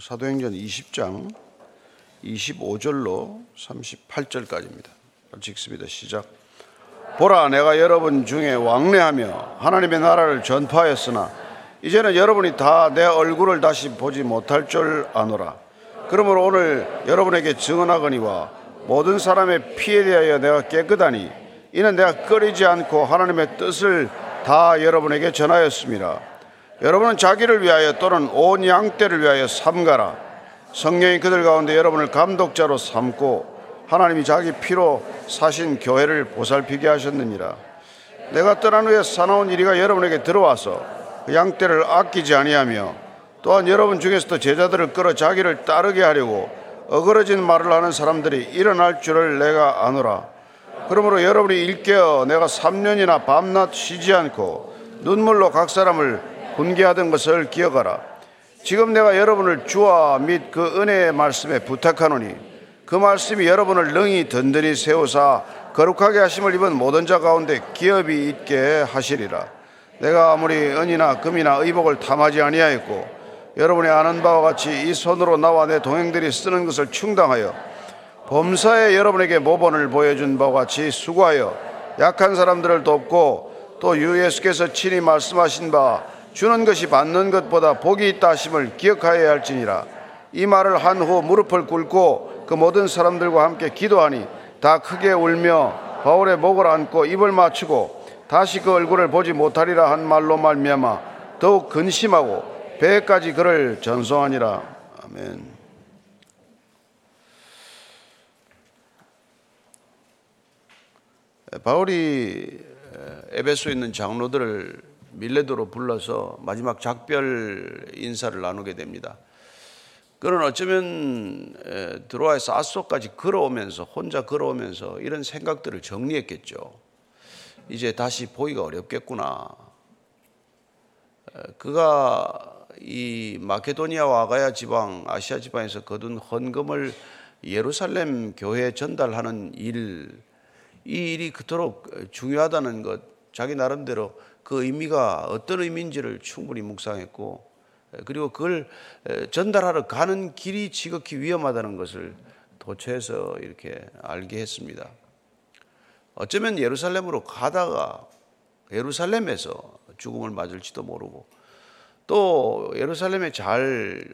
사도행전 20장 25절로 38절까지입니다. 읽습니다. 시작. 보라, 내가 여러분 중에 왕래하며 하나님의 나라를 전파하였으나 이제는 여러분이 다 내 얼굴을 다시 보지 못할 줄 아노라. 그러므로 오늘 여러분에게 증언하거니와 모든 사람의 피에 대하여 내가 깨끗하니 이는 내가 꺼리지 않고 하나님의 뜻을 다 여러분에게 전하였습니다. 여러분은 자기를 위하여 또는 온 양떼를 위하여 삼가라. 성령이 그들 가운데 여러분을 감독자로 삼고 하나님이 자기 피로 사신 교회를 보살피게 하셨느니라. 내가 떠난 후에 사나운 이리가 여러분에게 들어와서 그 양떼를 아끼지 아니하며 또한 여러분 중에서도 제자들을 끌어 자기를 따르게 하려고 어그러진 말을 하는 사람들이 일어날 줄을 내가 아노라. 그러므로 여러분이 일깨어 내가 3년이나 밤낮 쉬지 않고 눈물로 각 사람을 훈계하던 것을 기억하라. 지금 내가 여러분을 주와 및 그 은혜의 말씀에 부탁하노니 그 말씀이 여러분을 능히 든든히 세우사 거룩하게 하심을 입은 모든 자 가운데 기업이 있게 하시리라. 내가 아무리 은이나 금이나 의복을 탐하지 아니하였고 여러분이 아는 바와 같이 이 손으로 나와 내 동행들이 쓰는 것을 충당하여 범사에 여러분에게 모본을 보여준 바와 같이 수고하여 약한 사람들을 돕고 또 유 예수께서 친히 말씀하신 바 주는 것이 받는 것보다 복이 있다 하심을 기억하여야 할지니라 이 말을 한 후 무릎을 꿇고 그 모든 사람들과 함께 기도하니 다 크게 울며 바울의 목을 안고 입을 맞추고 다시 그 얼굴을 보지 못하리라 한 말로 말미암아 더욱 근심하고 배까지 그를 전송하니라 아멘. 바울이 에베소에 있는 장로들을 밀레도로 불러서 마지막 작별 인사를 나누게 됩니다. 그는 어쩌면 드로아에서 아소까지 걸어오면서 혼자 걸어오면서 이런 생각들을 정리했겠죠. 이제 다시 보기가 어렵겠구나. 그가 이 마케도니아와 아가야 지방, 아시아 지방에서 거둔 헌금을 예루살렘 교회에 전달하는 일, 이 일이 그토록 중요하다는 것, 자기 나름대로 그 의미가 어떤 의미인지를 충분히 묵상했고, 그리고 그걸 전달하러 가는 길이 지극히 위험하다는 것을 도처에서 이렇게 알게 했습니다. 어쩌면 예루살렘으로 가다가 예루살렘에서 죽음을 맞을지도 모르고 또 예루살렘에 잘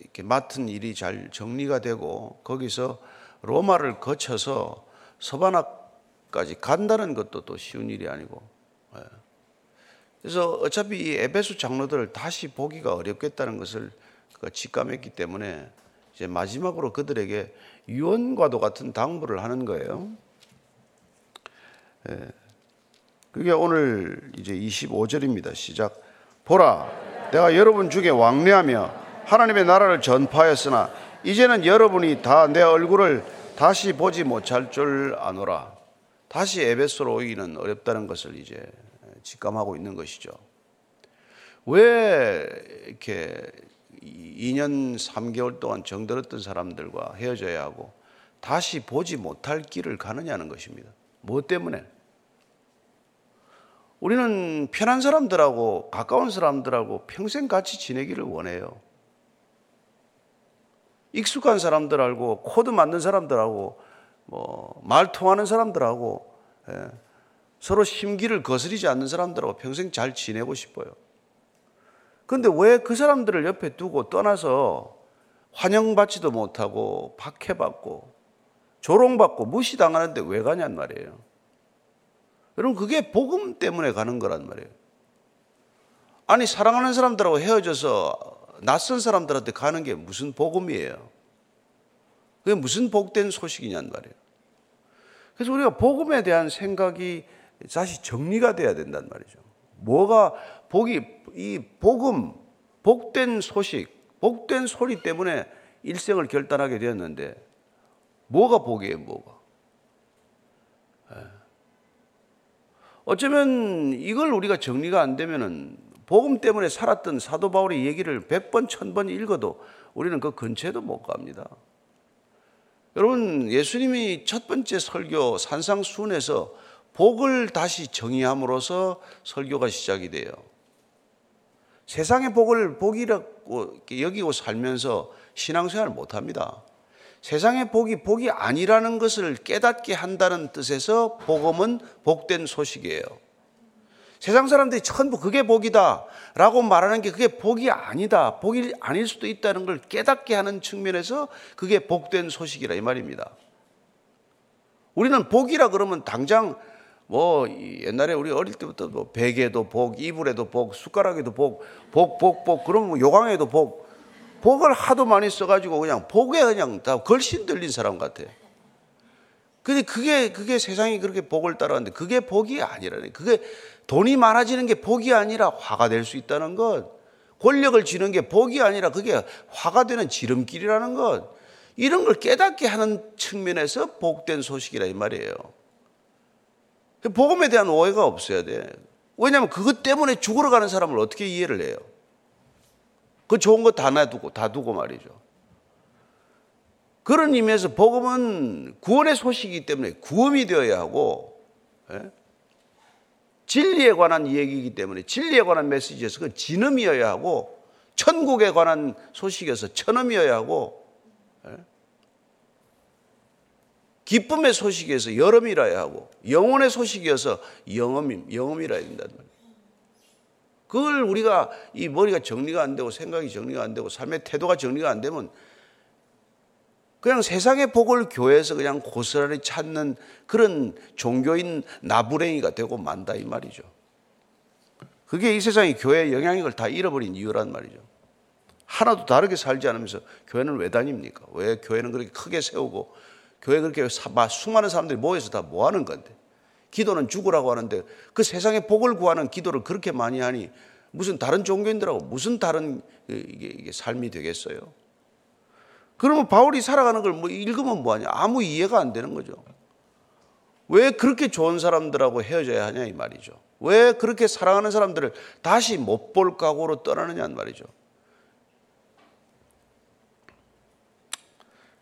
이렇게 맡은 일이 잘 정리가 되고 거기서 로마를 거쳐서 서바나까지 간다는 것도 또 쉬운 일이 아니고 예. 그래서 어차피 이 에베소 장로들을 다시 보기가 어렵겠다는 것을 직감했기 때문에 이제 마지막으로 그들에게 유언과도 같은 당부를 하는 거예요. 예. 그게 오늘 이제 25절입니다. 시작. 보라, 내가 여러분 중에 왕래하며 하나님의 나라를 전파하였으나 이제는 여러분이 다 내 얼굴을 다시 보지 못할 줄 아노라. 다시 에베소로 오기는 어렵다는 것을 이제 직감하고 있는 것이죠. 왜 이렇게 2년 3개월 동안 정들었던 사람들과 헤어져야 하고 다시 보지 못할 길을 가느냐는 것입니다. 무엇 때문에? 우리는 편한 사람들하고 가까운 사람들하고 평생 같이 지내기를 원해요. 익숙한 사람들하고 코드 맞는 사람들하고 뭐 말 통하는 사람들하고 예, 서로 심기를 거스리지 않는 사람들하고 평생 잘 지내고 싶어요. 그런데 왜 그 사람들을 옆에 두고 떠나서 환영받지도 못하고 박해받고 조롱받고 무시당하는데 왜 가냔 말이에요. 여러분 그게 복음 때문에 가는 거란 말이에요. 아니 사랑하는 사람들하고 헤어져서 낯선 사람들한테 가는 게 무슨 복음이에요? 그게 무슨 복된 소식이냔 말이에요. 그래서 우리가 복음에 대한 생각이 다시 정리가 돼야 된단 말이죠. 뭐가 복이 이 복음 복된 소식 복된 소리 때문에 일생을 결단하게 되었는데 뭐가 복이에요, 뭐가? 예. 어쩌면 이걸 우리가 정리가 안 되면은 복음 때문에 살았던 사도 바울의 얘기를 100번, 1000번 읽어도 우리는 그 근처에도 못 갑니다. 여러분, 예수님이 첫 번째 설교 산상순에서 복을 다시 정의함으로써 설교가 시작이 돼요. 세상의 복을 복이라고 여기고 살면서 신앙생활을 못 합니다. 세상의 복이 복이 아니라는 것을 깨닫게 한다는 뜻에서 복음은 복된 소식이에요. 세상 사람들이 전부 그게 복이다 라고 말하는 게 그게 복이 아니다. 복이 아닐 수도 있다는 걸 깨닫게 하는 측면에서 그게 복된 소식이라 이 말입니다. 우리는 복이라 그러면 당장 뭐 옛날에 우리 어릴 때부터 뭐 베개도 복, 이불에도 복, 숟가락에도 복, 복, 복, 복, 뭐 요강에도 복, 복을 하도 많이 써가지고 그냥 복에 그냥 다 걸신 들린 사람 같아. 근데 그게 그게 세상이 그렇게 복을 따라가는데 그게 복이 아니라네. 그게 돈이 많아지는 게 복이 아니라 화가 될 수 있다는 것. 권력을 지는 게 복이 아니라 그게 화가 되는 지름길이라는 것. 이런 걸 깨닫게 하는 측면에서 복된 소식이라 이 말이에요. 복음에 대한 오해가 없어야 돼. 왜냐하면 그것 때문에 죽으러 가는 사람을 어떻게 이해를 해요? 그 좋은 거 다 놔두고, 다 두고 말이죠. 그런 의미에서 복음은 구원의 소식이기 때문에 구원이 되어야 하고, 예? 진리에 관한 얘기이기 때문에 진리에 관한 메시지에서 그 진음이어야 하고, 천국에 관한 소식에서 천음이어야 하고, 예? 기쁨의 소식에서 여름이라야 하고 영혼의 소식이어서 영음임, 영음이라 해야 된다는 말이에요. 그걸 우리가 이 머리가 정리가 안 되고 생각이 정리가 안 되고 삶의 태도가 정리가 안 되면 그냥 세상의 복을 교회에서 그냥 고스란히 찾는 그런 종교인 나부랭이가 되고 만다 이 말이죠. 그게 이 세상이 교회의 영향력을 다 잃어버린 이유란 말이죠. 하나도 다르게 살지 않으면서 교회는 왜 다닙니까? 왜 교회는 그렇게 크게 세우고 교회 그렇게 수많은 사람들이 모여서 다 뭐 하는 건데? 기도는 죽으라고 하는데 그 세상에 복을 구하는 기도를 그렇게 많이 하니 무슨 다른 종교인들하고 무슨 다른 이게, 이게 삶이 되겠어요? 그러면 바울이 살아가는 걸 뭐 읽으면 뭐하냐? 아무 이해가 안 되는 거죠. 왜 그렇게 좋은 사람들하고 헤어져야 하냐 이 말이죠. 왜 그렇게 사랑하는 사람들을 다시 못 볼 각오로 떠나느냐 말이죠.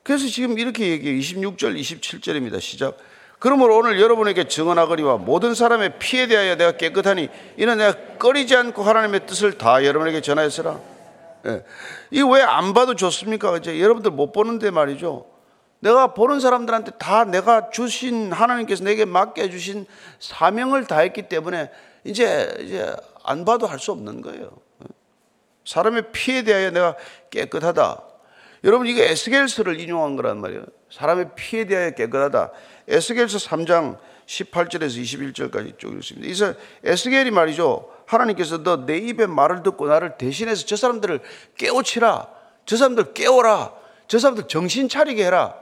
그래서 지금 이렇게 얘기해요. 26절, 27절입니다. 시작. 그러므로 오늘 여러분에게 증언하거니와 모든 사람의 피에 대하여 내가 깨끗하니 이는 내가 꺼리지 않고 하나님의 뜻을 다 여러분에게 전하였으라. 예. 이왜 안 봐도 좋습니까? 이제 여러분들 못 보는데 말이죠. 내가 보는 사람들한테 다 내가 주신 하나님께서 내게 맡겨 주신 사명을 다했기 때문에 이제 이제 안 봐도 할 수 없는 거예요. 예. 사람의 피에 대하여 내가 깨끗하다. 여러분 이게 에스겔서를 인용한 거란 말이에요. 사람의 피에 대하여 깨끗하다. 에스겔서 3장 18절에서 21절까지 쭉 읽습니다. 이서 에스겔이 말이죠. 하나님께서 너 내 입의 말을 듣고 나를 대신해서 저 사람들을 깨우치라. 저 사람들 깨워라. 저 사람들 정신 차리게 해라.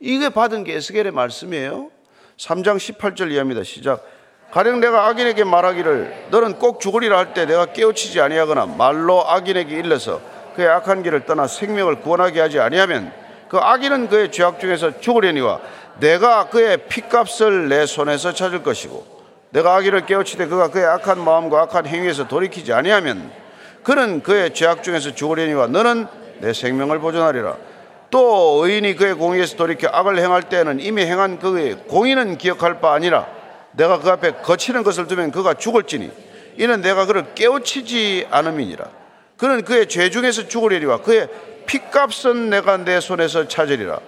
이게 받은 게 에스겔의 말씀이에요. 3장 18절 이하입니다. 시작. 가령 내가 악인에게 말하기를 너는 꼭 죽으리라 할 때 내가 깨우치지 아니하거나 말로 악인에게 일러서 그의 악한 길을 떠나 생명을 구원하게 하지 아니하면 그 악인은 그의 죄악 중에서 죽으려니와 내가 그의 피값을 내 손에서 찾을 것이고 내가 악인을 깨우치되 그가 그의 악한 마음과 악한 행위에서 돌이키지 아니하면 그는 그의 죄악 중에서 죽으려니와 너는 내 생명을 보존하리라. 또 의인이 그의 공의에서 돌이켜 악을 행할 때에는 이미 행한 그의 공의는 기억할 바 아니라 내가 그 앞에 거치는 것을 두면 그가 죽을지니 이는 내가 그를 깨우치지 않음이니라 그는 그의 죄 중에서 죽으리와 그의 피값은 내가 내 손에서 찾으리라.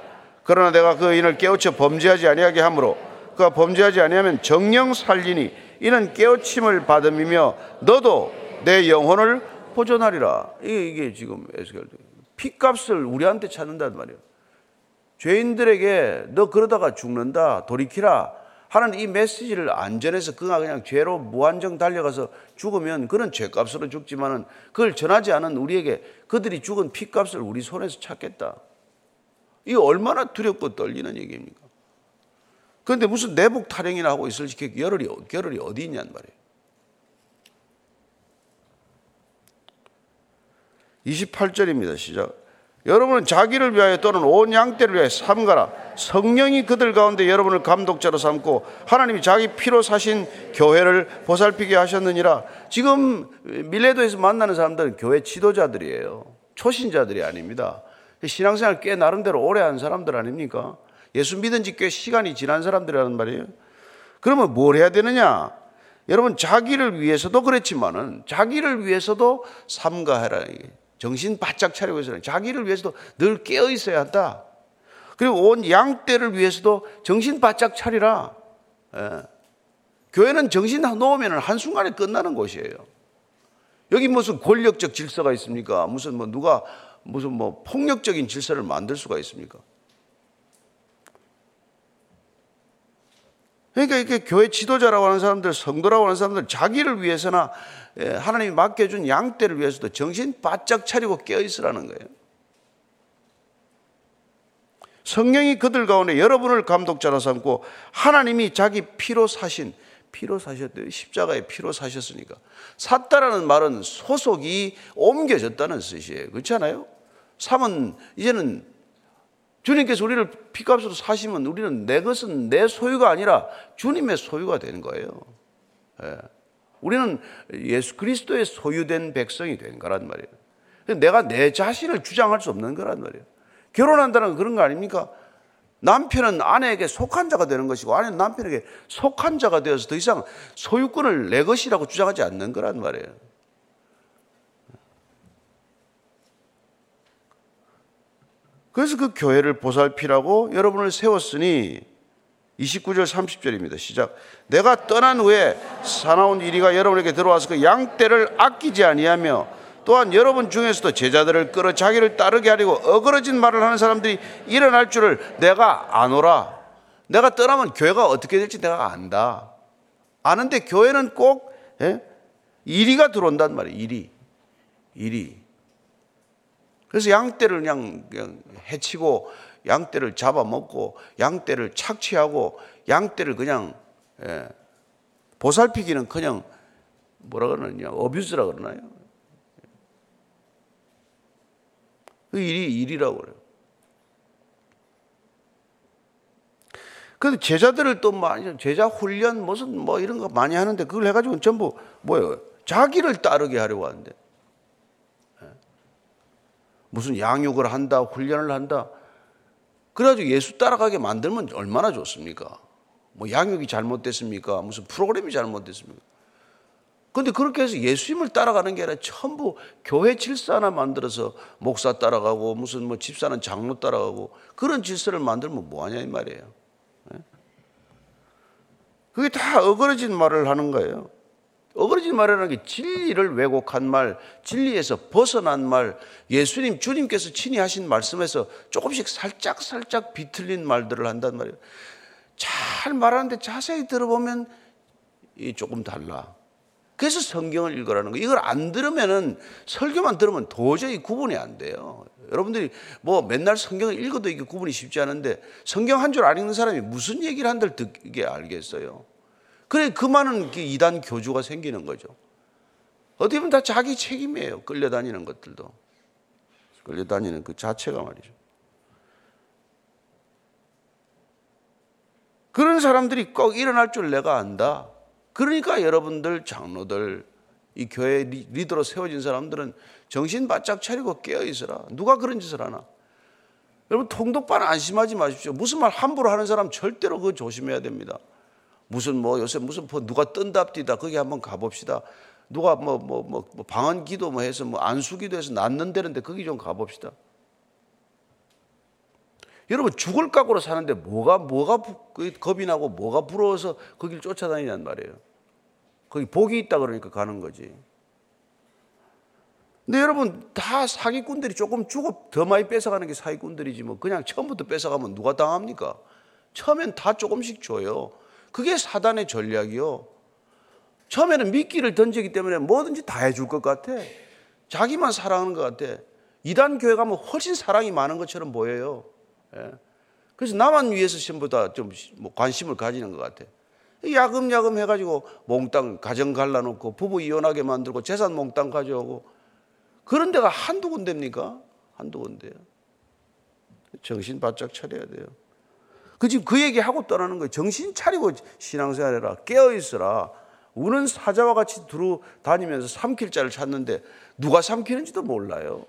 그러나 내가 그 인을 깨우쳐 범죄하지 아니하게 하므로 그가 범죄하지 아니하면 정령 살리니 이는 깨우침을 받음이며 너도 내 영혼을 보존하리라. 이게, 이게 지금 에스겔 피값을 우리한테 찾는단 말이에요. 죄인들에게 너 그러다가 죽는다 돌이키라 하는 이 메시지를 안 전해서 그가 그냥 죄로 무한정 달려가서 죽으면 그런 죄값으로 죽지만은 그걸 전하지 않은 우리에게 그들이 죽은 피값을 우리 손에서 찾겠다. 이 얼마나 두렵고 떨리는 얘기입니까? 그런데 무슨 내복 타령이나 하고 있을 지 겨를이, 겨를이 어디 있냔 말이에요. 28절입니다. 시작. 여러분은 자기를 위하여 또는 온 양떼를 위하여 삼가라. 성령이 그들 가운데 여러분을 감독자로 삼고 하나님이 자기 피로 사신 교회를 보살피게 하셨느니라. 지금 밀레도에서 만나는 사람들은 교회 지도자들이에요. 초신자들이 아닙니다. 신앙생활 꽤 나름대로 오래 한 사람들 아닙니까? 예수 믿은 지 꽤 시간이 지난 사람들이라는 말이에요. 그러면 뭘 해야 되느냐? 여러분 자기를 위해서도 그렇지만은 자기를 위해서도 삼가해라. 정신 바짝 차리고 있어라. 자기를 위해서도 늘 깨어 있어야 한다. 그리고 온 양떼를 위해서도 정신 바짝 차리라. 예. 교회는 정신 놓으면 한순간에 끝나는 곳이에요. 여기 무슨 권력적 질서가 있습니까? 무슨 뭐 누가 무슨 뭐 폭력적인 질서를 만들 수가 있습니까? 그러니까 이렇게 교회 지도자라고 하는 사람들, 성도라고 하는 사람들, 자기를 위해서나 예, 하나님이 맡겨준 양떼를 위해서도 정신 바짝 차리고 깨어있으라는 거예요. 성령이 그들 가운데 여러분을 감독자로 삼고 하나님이 자기 피로 사신 피로 사셨대요. 십자가에 피로 사셨으니까. 샀다라는 말은 소속이 옮겨졌다는 뜻이에요. 그렇지 않아요? 삼은 이제는 주님께서 우리를 피값으로 사시면 우리는 내 것은 내 소유가 아니라 주님의 소유가 되는 거예요. 예. 우리는 예수 그리스도의 소유된 백성이 된 거란 말이에요. 내가 내 자신을 주장할 수 없는 거란 말이에요. 결혼한다는 건 그런 거 아닙니까? 남편은 아내에게 속한 자가 되는 것이고 아내는 남편에게 속한 자가 되어서 더 이상 소유권을 내 것이라고 주장하지 않는 거란 말이에요. 그래서 그 교회를 보살피라고 여러분을 세웠으니 29절 30절입니다. 시작. 내가 떠난 후에 사나운 이리가 여러분에게 들어와서 그 양떼를 아끼지 아니하며 또한 여러분 중에서도 제자들을 끌어 자기를 따르게 하려고 어그러진 말을 하는 사람들이 일어날 줄을 내가 아노라. 내가 떠나면 교회가 어떻게 될지 내가 안다. 아는데 교회는 꼭 예? 이리가 들어온단 말이에요. 이리. 이리. 그래서 양떼를 그냥, 그냥 해치고 양떼를 잡아먹고 양떼를 착취하고 양떼를 그냥 예, 보살피기는 그냥 뭐라 그러느냐 어뷰즈라 그러나요? 그 일이 일이라고 그래요. 근데 제자들을 또 많이 제자 훈련 무슨 뭐 이런 거 많이 하는데 그걸 해가지고 전부 뭐예요? 자기를 따르게 하려고 하는데 예. 무슨 양육을 한다, 훈련을 한다. 그래가지고 예수 따라가게 만들면 얼마나 좋습니까? 뭐 양육이 잘못됐습니까? 무슨 프로그램이 잘못됐습니까? 근데 그렇게 해서 예수님을 따라가는 게 아니라 전부 교회 질서 하나 만들어서 목사 따라가고 무슨 뭐 집사는 장로 따라가고 그런 질서를 만들면 뭐하냐 이 말이에요. 예? 그게 다 어그러진 말을 하는 거예요. 어그러진 말이라는 게 진리를 왜곡한 말, 진리에서 벗어난 말, 예수님, 주님께서 친히 하신 말씀에서 조금씩 살짝 살짝 비틀린 말들을 한단 말이에요. 잘 말하는데 자세히 들어보면 이 조금 달라. 그래서 성경을 읽으라는 거예요. 이걸 안 들으면은 설교만 들으면 도저히 구분이 안 돼요. 여러분들이 뭐 맨날 성경을 읽어도 이게 구분이 쉽지 않은데 성경 한 줄 안 읽는 사람이 무슨 얘기를 한들 듣게 알겠어요. 그래 그 많은 이단 교주가 생기는 거죠. 어떻게 보면 다 자기 책임이에요. 끌려다니는 것들도. 끌려다니는 그 자체가 말이죠. 그런 사람들이 꼭 일어날 줄 내가 안다. 그러니까 여러분들 장로들 이 교회 리더로 세워진 사람들은 정신 바짝 차리고 깨어 있어라. 누가 그런 짓을 하나? 여러분 통독반 안심하지 마십시오. 무슨 말 함부로 하는 사람 절대로 그거 조심해야 됩니다. 무슨 뭐 요새 무슨 뭐 누가 뜬답디다 거기 한번 가봅시다. 누가 뭐 뭐 뭐 방언 기도 뭐 해서 뭐 안수기도 해서 낫는다는데 거기 좀 가봅시다. 여러분 죽을 각오로 사는데 뭐가 뭐가 그 겁이 나고 뭐가 부러워서 거길 쫓아다니냔 말이에요. 거기 복이 있다 그러니까 가는 거지. 근데 여러분 다 사기꾼들이 조금 주고 더 많이 뺏어가는 게 사기꾼들이지 뭐 그냥 처음부터 뺏어가면 누가 당합니까? 처음엔 다 조금씩 줘요. 그게 사단의 전략이요. 처음에는 미끼를 던지기 때문에 뭐든지 다 해줄 것 같아. 자기만 사랑하는 것 같아. 이단 교회 가면 훨씬 사랑이 많은 것처럼 보여요. 예. 그래서 나만 위해서 전부 다좀 뭐 관심을 가지는 것 같아. 야금야금 해가지고 몽땅 가정 갈라놓고 부부 이혼하게 만들고 재산 몽땅 가져오고 그런 데가 한두 군데입니까? 한두 군데요. 정신 바짝 차려야 돼요. 그 지금 그 얘기 하고 떠나는 거예요. 정신 차리고 신앙생활해라. 깨어 있어라. 우는 사자와 같이 두루 다니면서 삼킬 자를 찾는데 누가 삼키는지도 몰라요.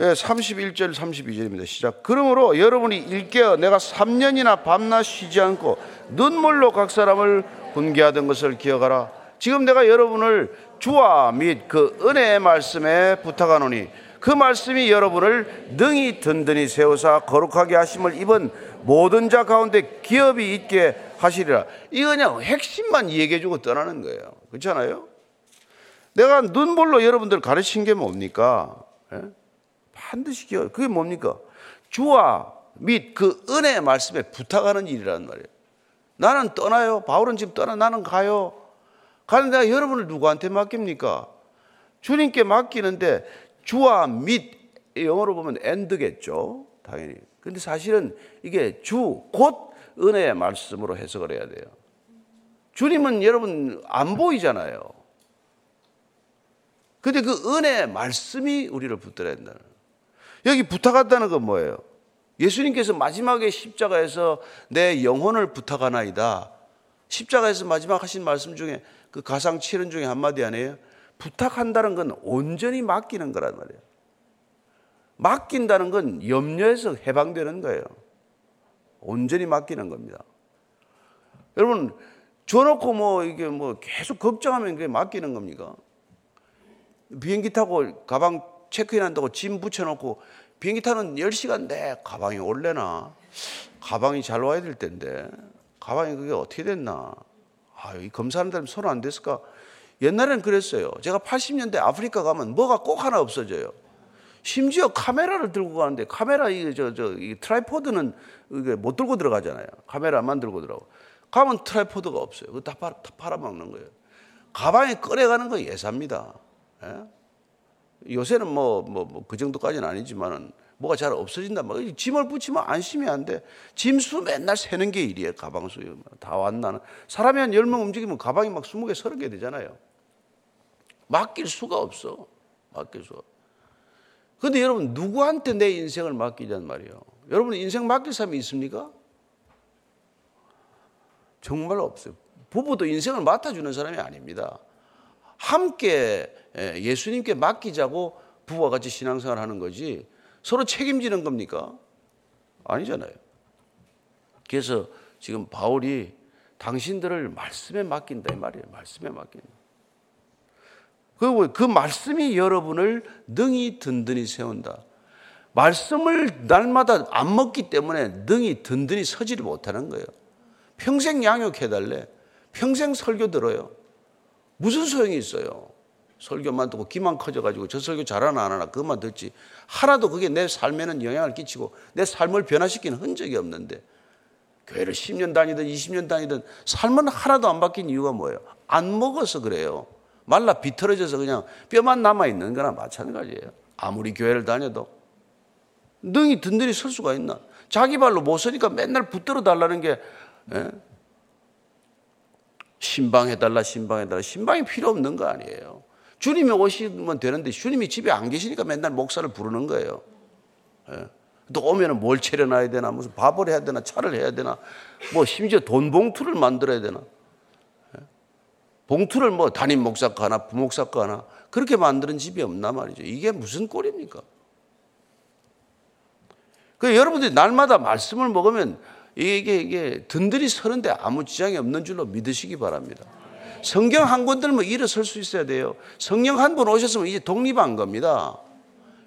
예, 31절 32절입니다. 시작. 그러므로 여러분이 일깨어 내가 3년이나 밤낮 쉬지 않고 눈물로 각 사람을 훈계하던 것을 기억하라. 지금 내가 여러분을 주와 및 그 은혜의 말씀에 부탁하노니 그 말씀이 여러분을 능히 든든히 세우사 거룩하게 하심을 입은 모든 자 가운데 기업이 있게 하시리라. 이거 그냥 핵심만 얘기해 주고 떠나는 거예요. 그렇잖아요? 내가 눈물로 여러분들 가르친 게 뭡니까? 예? 반드시 기억. 그게 뭡니까? 주와 및 그 은혜의 말씀에 부탁하는 일이란 말이에요. 나는 떠나요. 바울은 지금 떠나. 나는 가요. 가는데 내가 여러분을 누구한테 맡깁니까? 주님께 맡기는데 주와 및 영어로 보면 and겠죠. 당연히. 근데 사실은 이게 주, 곧 은혜의 말씀으로 해석을 해야 돼요. 주님은 여러분 안 보이잖아요. 근데 그 은혜의 말씀이 우리를 붙들어야 된다는 여기 부탁한다는 건 뭐예요? 예수님께서 마지막에 십자가에서 내 영혼을 부탁하나이다. 십자가에서 마지막 하신 말씀 중에 그 가상 칠은 중에 한마디 아니에요? 부탁한다는 건 온전히 맡기는 거란 말이에요. 맡긴다는 건 염려에서 해방되는 거예요. 온전히 맡기는 겁니다. 여러분, 줘놓고 뭐 이게 뭐 계속 걱정하면 그게 맡기는 겁니까? 비행기 타고 가방 체크인 한다고 짐 붙여놓고 비행기 타는 10시간 내 가방이 올래나? 가방이 잘 와야 될 텐데. 가방이 그게 어떻게 됐나? 아, 이 검사하는 사람 손안 됐을까? 옛날에는 그랬어요. 제가 80년대 아프리카 가면 뭐가 꼭 하나 없어져요. 심지어 카메라를 들고 가는데 카메라 이저저이 tripod는 이게 못 들고 들어가잖아요. 카메라만 들고 들어가. 가면 tripod가 없어요. 그거 다, 팔, 다 팔아먹는 거예요. 가방에 꺼내가는 거 예사입니다. 예? 요새는 뭐뭐뭐그 정도까지는 아니지만은 뭐가 잘 없어진다. 뭐 짐을 부치면 안심이 안 돼. 짐수 맨날 세는 게 일이에요. 가방 수. 다 왔나는. 사람이 한 10명 움직이면 가방이 막 20개, 30개 되잖아요. 맡길 수가 없어. 맡길 수가. 근데 여러분, 누구한테 내 인생을 맡기자는 말이에요. 여러분, 인생 맡길 사람이 있습니까? 정말 없어요. 부부도 인생을 맡아주는 사람이 아닙니다. 함께 예, 예수님께 맡기자고 부부와 같이 신앙생활 하는 거지 서로 책임지는 겁니까? 아니잖아요. 그래서 지금 바울이 당신들을 말씀에 맡긴다 이 말이에요. 말씀에 맡긴다. 그리고 그 말씀이 여러분을 능히 든든히 세운다. 말씀을 날마다 안 먹기 때문에 능히 든든히 서지를 못하는 거예요. 평생 양육해달래. 평생 설교 들어요. 무슨 소용이 있어요? 설교만 듣고 기만 커져가지고 저 설교 잘하나 안 하나 그것만 듣지. 하나도 그게 내 삶에는 영향을 끼치고 내 삶을 변화시키는 흔적이 없는데 교회를 10년 다니든 20년 다니든 삶은 하나도 안 바뀐 이유가 뭐예요? 안 먹어서 그래요. 말라 비틀어져서 그냥 뼈만 남아있는 거나 마찬가지예요. 아무리 교회를 다녀도. 능이 든든히 설 수가 있나? 자기 발로 못 서니까 맨날 붙들어 달라는 게 예? 신방해달라, 신방해달라. 신방이 필요 없는 거 아니에요. 주님이 오시면 되는데 주님이 집에 안 계시니까 맨날 목사를 부르는 거예요. 예. 또 오면은 뭘 차려놔야 되나, 무슨 밥을 해야 되나, 차를 해야 되나, 뭐 심지어 돈 봉투를 만들어야 되나. 예. 봉투를 뭐 담임 목사 거 하나, 부목사 거 하나, 그렇게 만드는 집이 없나 말이죠. 이게 무슨 꼴입니까? 그 여러분들이 날마다 말씀을 먹으면 이게, 이게 든든히 서는데 아무 지장이 없는 줄로 믿으시기 바랍니다. 성경 한 권 들면 일어설 수 있어야 돼요. 성령 한 번 오셨으면 이제 독립한 겁니다.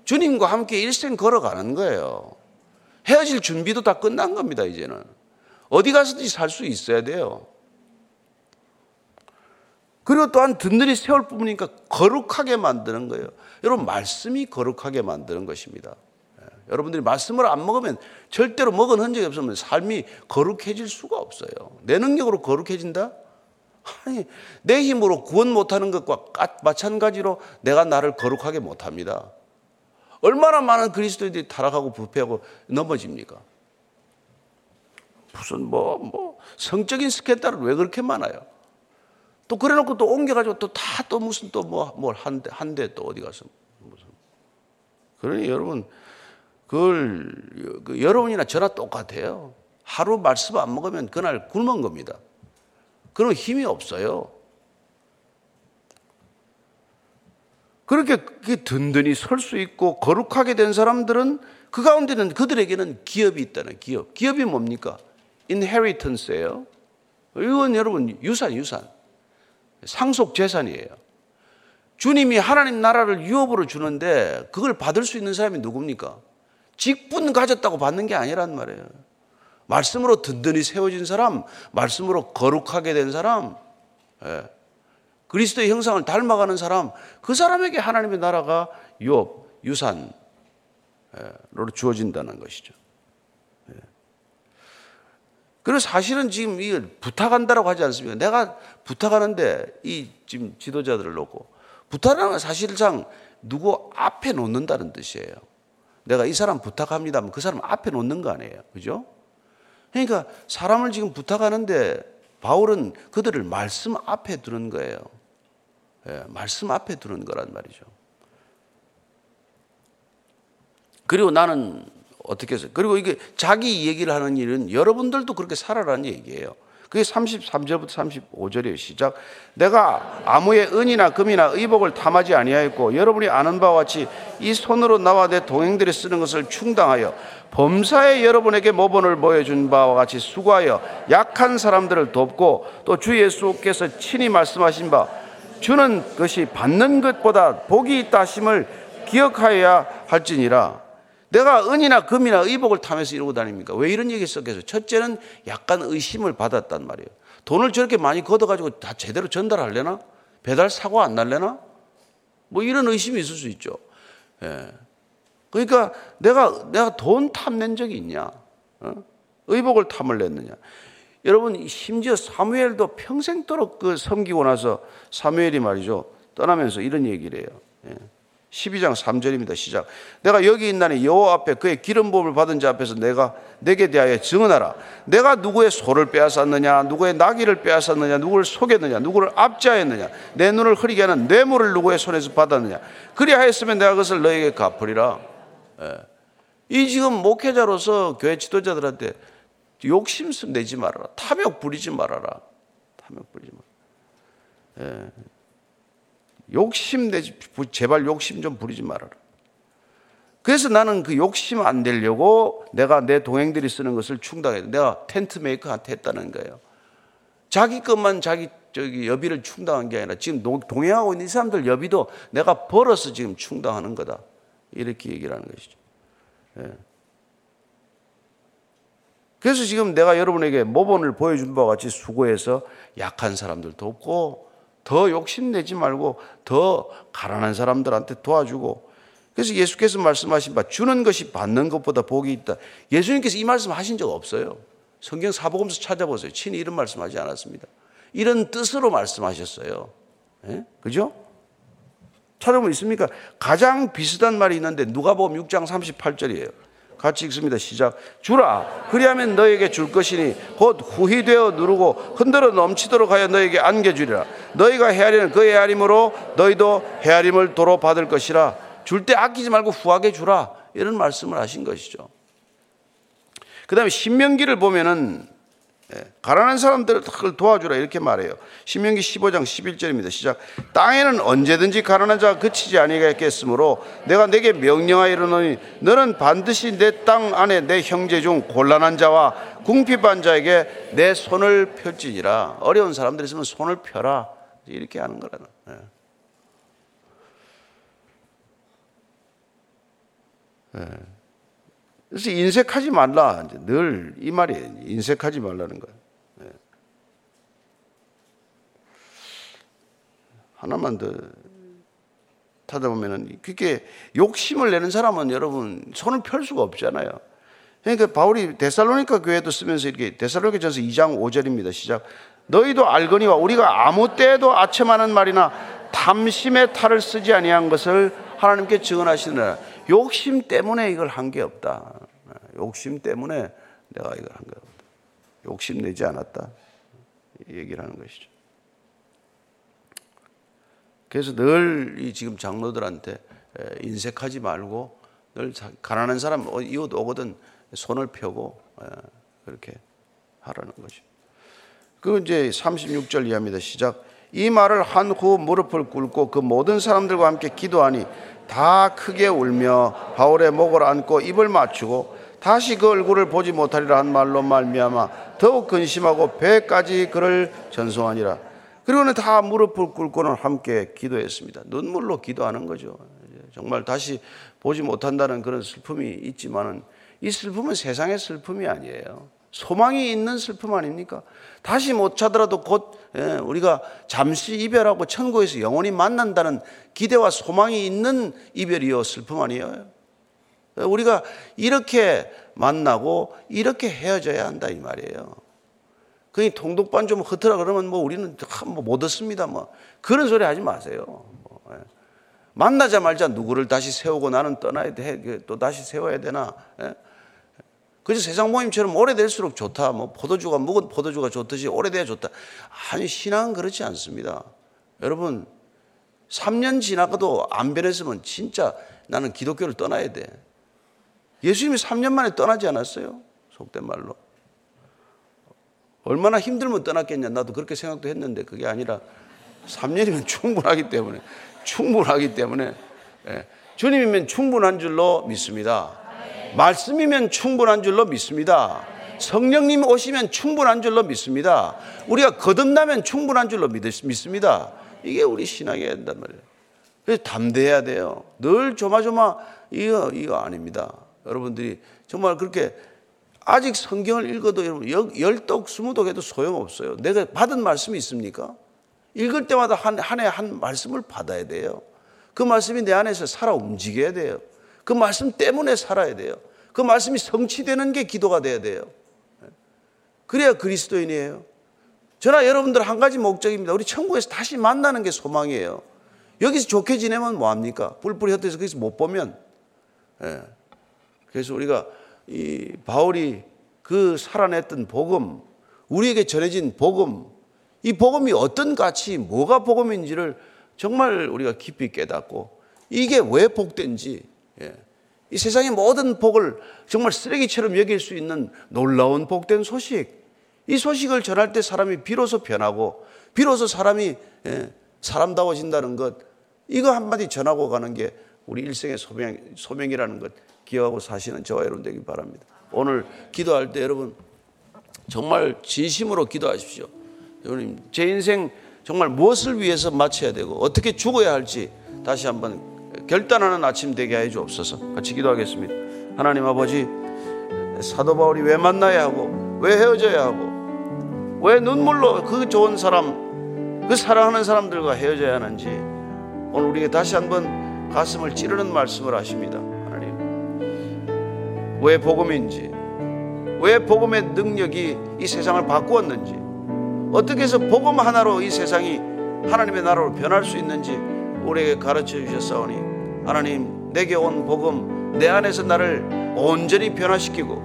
주님과 함께 일생 걸어가는 거예요. 헤어질 준비도 다 끝난 겁니다, 이제는. 어디 가서든지 살 수 있어야 돼요. 그리고 또한 든든히 세울 뿐이니까 거룩하게 만드는 거예요. 여러분, 말씀이 거룩하게 만드는 것입니다. 예, 여러분들이 말씀을 안 먹으면 절대로 먹은 흔적이 없으면 삶이 거룩해질 수가 없어요. 내 능력으로 거룩해진다? 아니, 내 힘으로 구원 못하는 것과 마찬가지로 내가 나를 거룩하게 못합니다. 얼마나 많은 그리스도인들이 타락하고 부패하고 넘어집니까? 무슨 뭐, 뭐, 성적인 스캔들은 왜 그렇게 많아요? 또 그래 놓고 또 옮겨가지고 또 다 또 무슨 또 뭐, 뭘한 대, 한대또 어디 가서 무슨. 그러니 여러분, 그걸, 그 여러분이나 저나 똑같아요. 하루 말씀 안 먹으면 그날 굶은 겁니다. 그럼 힘이 없어요. 그렇게 그게 든든히 설 수 있고 거룩하게 된 사람들은 그 가운데는 그들에게는 기업이 있다는 기업. 기업이 뭡니까? inheritance예요. 이건 여러분 유산, 유산. 상속 재산이에요. 주님이 하나님 나라를 유업으로 주는데 그걸 받을 수 있는 사람이 누굽니까? 직분 가졌다고 받는 게 아니란 말이에요. 말씀으로 든든히 세워진 사람, 말씀으로 거룩하게 된 사람, 예. 그리스도의 형상을 닮아가는 사람, 그 사람에게 하나님의 나라가 유업, 유산으로 주어진다는 것이죠. 예. 그리고 사실은 지금 이 부탁한다라고 하지 않습니까? 내가 부탁하는데 이 지금 지도자들을 놓고 부탁하는 건 사실상 누구 앞에 놓는다는 뜻이에요. 내가 이 사람 부탁합니다 하면 그 사람 앞에 놓는 거 아니에요. 그죠? 그러니까 사람을 지금 부탁하는데 바울은 그들을 말씀 앞에 두는 거예요. 예, 말씀 앞에 두는 거란 말이죠. 그리고 나는 어떻게 해서 그리고 이게 자기 얘기를 하는 일은 여러분들도 그렇게 살아라는 얘기예요. 그게 33절부터 35절이에요. 시작. 내가 아무의 은이나 금이나 의복을 탐하지 아니하였고 여러분이 아는 바와 같이 이 손으로 나와 내 동행들이 쓰는 것을 충당하여 범사에 여러분에게 모본을 보여준 바와 같이 수고하여 약한 사람들을 돕고 또 주 예수께서 친히 말씀하신 바 주는 것이 받는 것보다 복이 있다 하심을 기억하여야 할지니라. 내가 은이나 금이나 의복을 탐해서 이러고 다닙니까? 왜 이런 얘기 썼겠어요? 첫째는 약간 의심을 받았단 말이에요. 돈을 저렇게 많이 걷어가지고 다 제대로 전달하려나? 배달 사고 안 날려나? 뭐 이런 의심이 있을 수 있죠. 예. 그러니까 내가 내가 돈 탐낸 적이 있냐? 어? 의복을 탐을 냈느냐? 여러분 심지어 사무엘도 평생도록 그 섬기고 나서 사무엘이 말이죠 떠나면서 이런 얘기를 해요. 예. 12장 3절입니다. 시작. 내가 여기 있나니 여호와 앞에 그의 기름 부음을 받은 자 앞에서 내가 내게 대하여 증언하라. 내가 누구의 소를 빼앗았느냐, 누구의 나귀를 빼앗았느냐, 누구를 속였느냐, 누구를 압제하였느냐, 내 눈을 흐리게 하는 뇌물을 누구의 손에서 받았느냐. 그리하였으면 내가 그것을 너에게 갚으리라. 예. 이 지금 목회자로서 교회 지도자들한테 욕심 내지 말아라. 탐욕 부리지 말아라. 탐욕 부리지 말아라. 예. 욕심 내지, 제발 욕심 좀 부리지 말아라. 그래서 나는 그 욕심 안 되려고 내가 내 동행들이 쓰는 것을 충당해. 내가 텐트 메이커한테 했다는 거예요. 자기 것만 자기 저기 여비를 충당한 게 아니라 지금 동행하고 있는 이 사람들 여비도 내가 벌어서 지금 충당하는 거다. 이렇게 얘기를 하는 것이죠. 예. 그래서 지금 내가 여러분에게 모본을 보여준 바와 같이 수고해서 약한 사람들 돕고 더 욕심내지 말고 더 가난한 사람들한테 도와주고 그래서 예수께서 말씀하신 바 주는 것이 받는 것보다 복이 있다. 예수님께서 이 말씀 하신 적 없어요. 성경 사복음서 찾아보세요. 친히 이런 말씀하지 않았습니다. 이런 뜻으로 말씀하셨어요. 예? 그죠? 찾아보면 있습니까? 가장 비슷한 말이 있는데 누가복음 6장 38절이에요. 같이 읽습니다. 시작. 주라. 그리하면 너에게 줄 것이니 곧 후히 되어 누르고 흔들어 넘치도록 하여 너에게 안겨주리라. 너희가 헤아리는 그 헤아림으로 너희도 헤아림을 도로 받을 것이라. 줄 때 아끼지 말고 후하게 주라. 이런 말씀을 하신 것이죠. 그 다음에 신명기를 보면은 예, 가난한 사람들을 도와주라 이렇게 말해요. 신명기 15장 11절입니다. 시작. 땅에는 언제든지 가난한 자가 그치지 아니겠으므로 내가 내게 명령하여 이르노니 너는 반드시 내 땅 안에 내 형제 중 곤란한 자와 궁핍한 자에게 내 손을 펼지니라. 어려운 사람들 있으면 손을 펴라. 이렇게 하는 거라는. 예. 예. 그래서 인색하지 말라. 늘 이 말이 인색하지 말라는 거예요. 네. 하나만 더 찾아보면은 그게 욕심을 내는 사람은 여러분 손을 펼 수가 없잖아요. 그러니까 바울이 데살로니가 교회도 쓰면서 이렇게 데살로니가전서 2장 5절입니다. 시작. 너희도 알거니와 우리가 아무 때에도 아첨하는 말이나 탐심의 탈을 쓰지 아니한 것을 하나님께 증언하시느라 욕심 때문에 이걸 한 게 없다. 욕심 때문에 내가 이걸 한 거다. 욕심 내지 않았다. 얘기를 하는 것이죠. 그래서 늘 이 지금 장로들한테 인색하지 말고 늘 가난한 사람 어, 이웃 오거든 손을 펴고 그렇게 하라는 거죠. 그 이제 36절 이하입니다. 시작. 이 말을 한 후 무릎을 꿇고 그 모든 사람들과 함께 기도하니 다 크게 울며 바울의 목을 안고 입을 맞추고 다시 그 얼굴을 보지 못하리라 한 말로 말미암아 더욱 근심하고 배까지 그를 전송하니라. 그리고는 다 무릎을 꿇고는 함께 기도했습니다. 눈물로 기도하는 거죠. 정말 다시 보지 못한다는 그런 슬픔이 있지만은 이 슬픔은 세상의 슬픔이 아니에요. 소망이 있는 슬픔 아닙니까? 다시 못 찾더라도 곧 예, 우리가 잠시 이별하고 천국에서 영원히 만난다는 기대와 소망이 있는 이별이요 슬픔 아니에요? 우리가 이렇게 만나고 이렇게 헤어져야 한다 이 말이에요. 그니 통독반 좀 흩어라 그러면 뭐 우리는 뭐못 얻습니다. 뭐 그런 소리 하지 마세요. 뭐, 예. 만나자말자 누구를 다시 세우고 나는 떠나야 돼. 또 다시 세워야 되나? 예? 그래서 세상 모임처럼 오래될수록 좋다. 뭐 포도주가 묵은 포도주가 좋듯이 오래돼야 좋다. 아니 신앙은 그렇지 않습니다. 여러분 3년 지나가도 안 변했으면 진짜 나는 기독교를 떠나야 돼. 예수님이 3년 만에 떠나지 않았어요? 속된 말로. 얼마나 힘들면 떠났겠냐. 나도 그렇게 생각도 했는데 그게 아니라 3년이면 충분하기 때문에 충분하기 때문에 예. 주님이면 충분한 줄로 믿습니다. 말씀이면 충분한 줄로 믿습니다. 성령님 오시면 충분한 줄로 믿습니다. 우리가 거듭나면 충분한 줄로 믿습니다. 이게 우리 신앙이 된단 말이에요. 그래서 담대해야 돼요. 늘 조마조마 이거 이거 아닙니다. 여러분들이 정말 그렇게 아직 성경을 읽어도 여러분 열독 스무독 해도 소용없어요. 내가 받은 말씀이 있습니까? 읽을 때마다 한 한 해한 말씀을 받아야 돼요. 그 말씀이 내 안에서 살아 움직여야 돼요. 그 말씀 때문에 살아야 돼요. 그 말씀이 성취되는 게 기도가 돼야 돼요. 그래야 그리스도인이에요. 저나 여러분들 한 가지 목적입니다. 우리 천국에서 다시 만나는 게 소망이에요. 여기서 좋게 지내면 뭐합니까? 뿔뿔이 흩어서 거기서 못 보면. 예. 그래서 우리가 이 바울이 그 살아냈던 복음, 우리에게 전해진 복음, 이 복음이 어떤 가치, 뭐가 복음인지를 정말 우리가 깊이 깨닫고 이게 왜 복된지 예. 이 세상의 모든 복을 정말 쓰레기처럼 여길 수 있는 놀라운 복된 소식. 이 소식을 전할 때 사람이 비로소 변하고 비로소 사람이 예, 사람다워진다는 것. 이거 한마디 전하고 가는 게 우리 일생의 소명, 소명이라는 것 기억하고 사시는 저와 여러분 되기 바랍니다. 오늘 기도할 때 여러분 정말 진심으로 기도하십시오. 여러분 제 인생 정말 무엇을 위해서 마쳐야 되고 어떻게 죽어야 할지 다시 한번 결단하는 아침 되게 해 주옵소서. 같이 기도하겠습니다. 하나님 아버지, 사도 바울이 왜 만나야 하고, 왜 헤어져야 하고, 왜 눈물로 그 좋은 사람, 그 사랑하는 사람들과 헤어져야 하는지, 오늘 우리에게 다시 한번 가슴을 찌르는 말씀을 하십니다. 하나님. 왜 복음인지, 왜 복음의 능력이 이 세상을 바꾸었는지, 어떻게 해서 복음 하나로 이 세상이 하나님의 나라로 변할 수 있는지 우리에게 가르쳐 주셨사오니 하나님 내게 온 복음 내 안에서 나를 온전히 변화시키고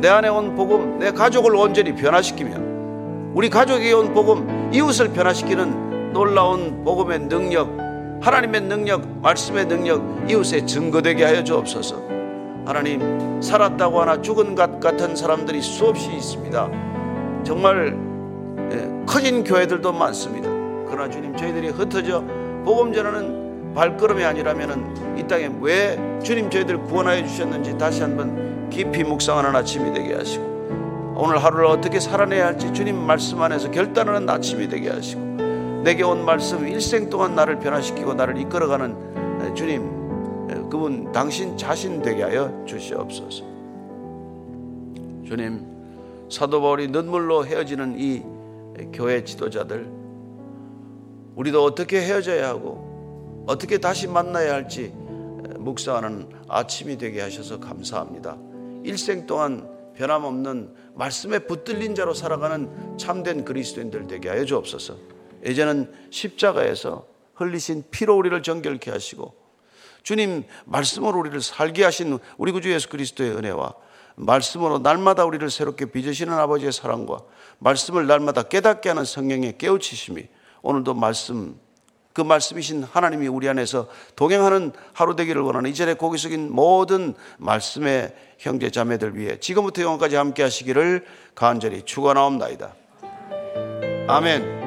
내 안에 온 복음 내 가족을 온전히 변화시키며 우리 가족에게 온 복음 이웃을 변화시키는 놀라운 복음의 능력 하나님의 능력 말씀의 능력 이웃에 증거되게 하여 주옵소서. 하나님 살았다고 하나 죽은 것 같은 사람들이 수없이 있습니다. 정말 예, 커진 교회들도 많습니다. 그러나 주님 저희들이 흩어져 복음 전하는 발걸음이 아니라면 이 땅에 왜 주님 저희들 구원하여 주셨는지 다시 한번 깊이 묵상하는 아침이 되게 하시고 오늘 하루를 어떻게 살아내야 할지 주님 말씀 안에서 결단하는 아침이 되게 하시고 내게 온 말씀 일생 동안 나를 변화시키고 나를 이끌어가는 주님 그분 당신 자신 되게 하여 주시옵소서. 주님 사도 바울이 눈물로 헤어지는 이 교회 지도자들 우리도 어떻게 헤어져야 하고 어떻게 다시 만나야 할지 묵상하는 아침이 되게 하셔서 감사합니다. 일생 동안 변함없는 말씀에 붙들린 자로 살아가는 참된 그리스도인들 되게 하여 주옵소서. 이제는 십자가에서 흘리신 피로 우리를 정결케 하시고 주님 말씀으로 우리를 살게 하신 우리 구주 예수 그리스도의 은혜와 말씀으로 날마다 우리를 새롭게 빚으시는 아버지의 사랑과 말씀을 날마다 깨닫게 하는 성령의 깨우치심이 오늘도 말씀 그 말씀이신 하나님이 우리 안에서 동행하는 하루 되기를 원하는 이전에 고기 숙인 모든 말씀의 형제 자매들 위해 지금부터 영원까지 함께 하시기를 간절히 축원하옵나이다. 아멘.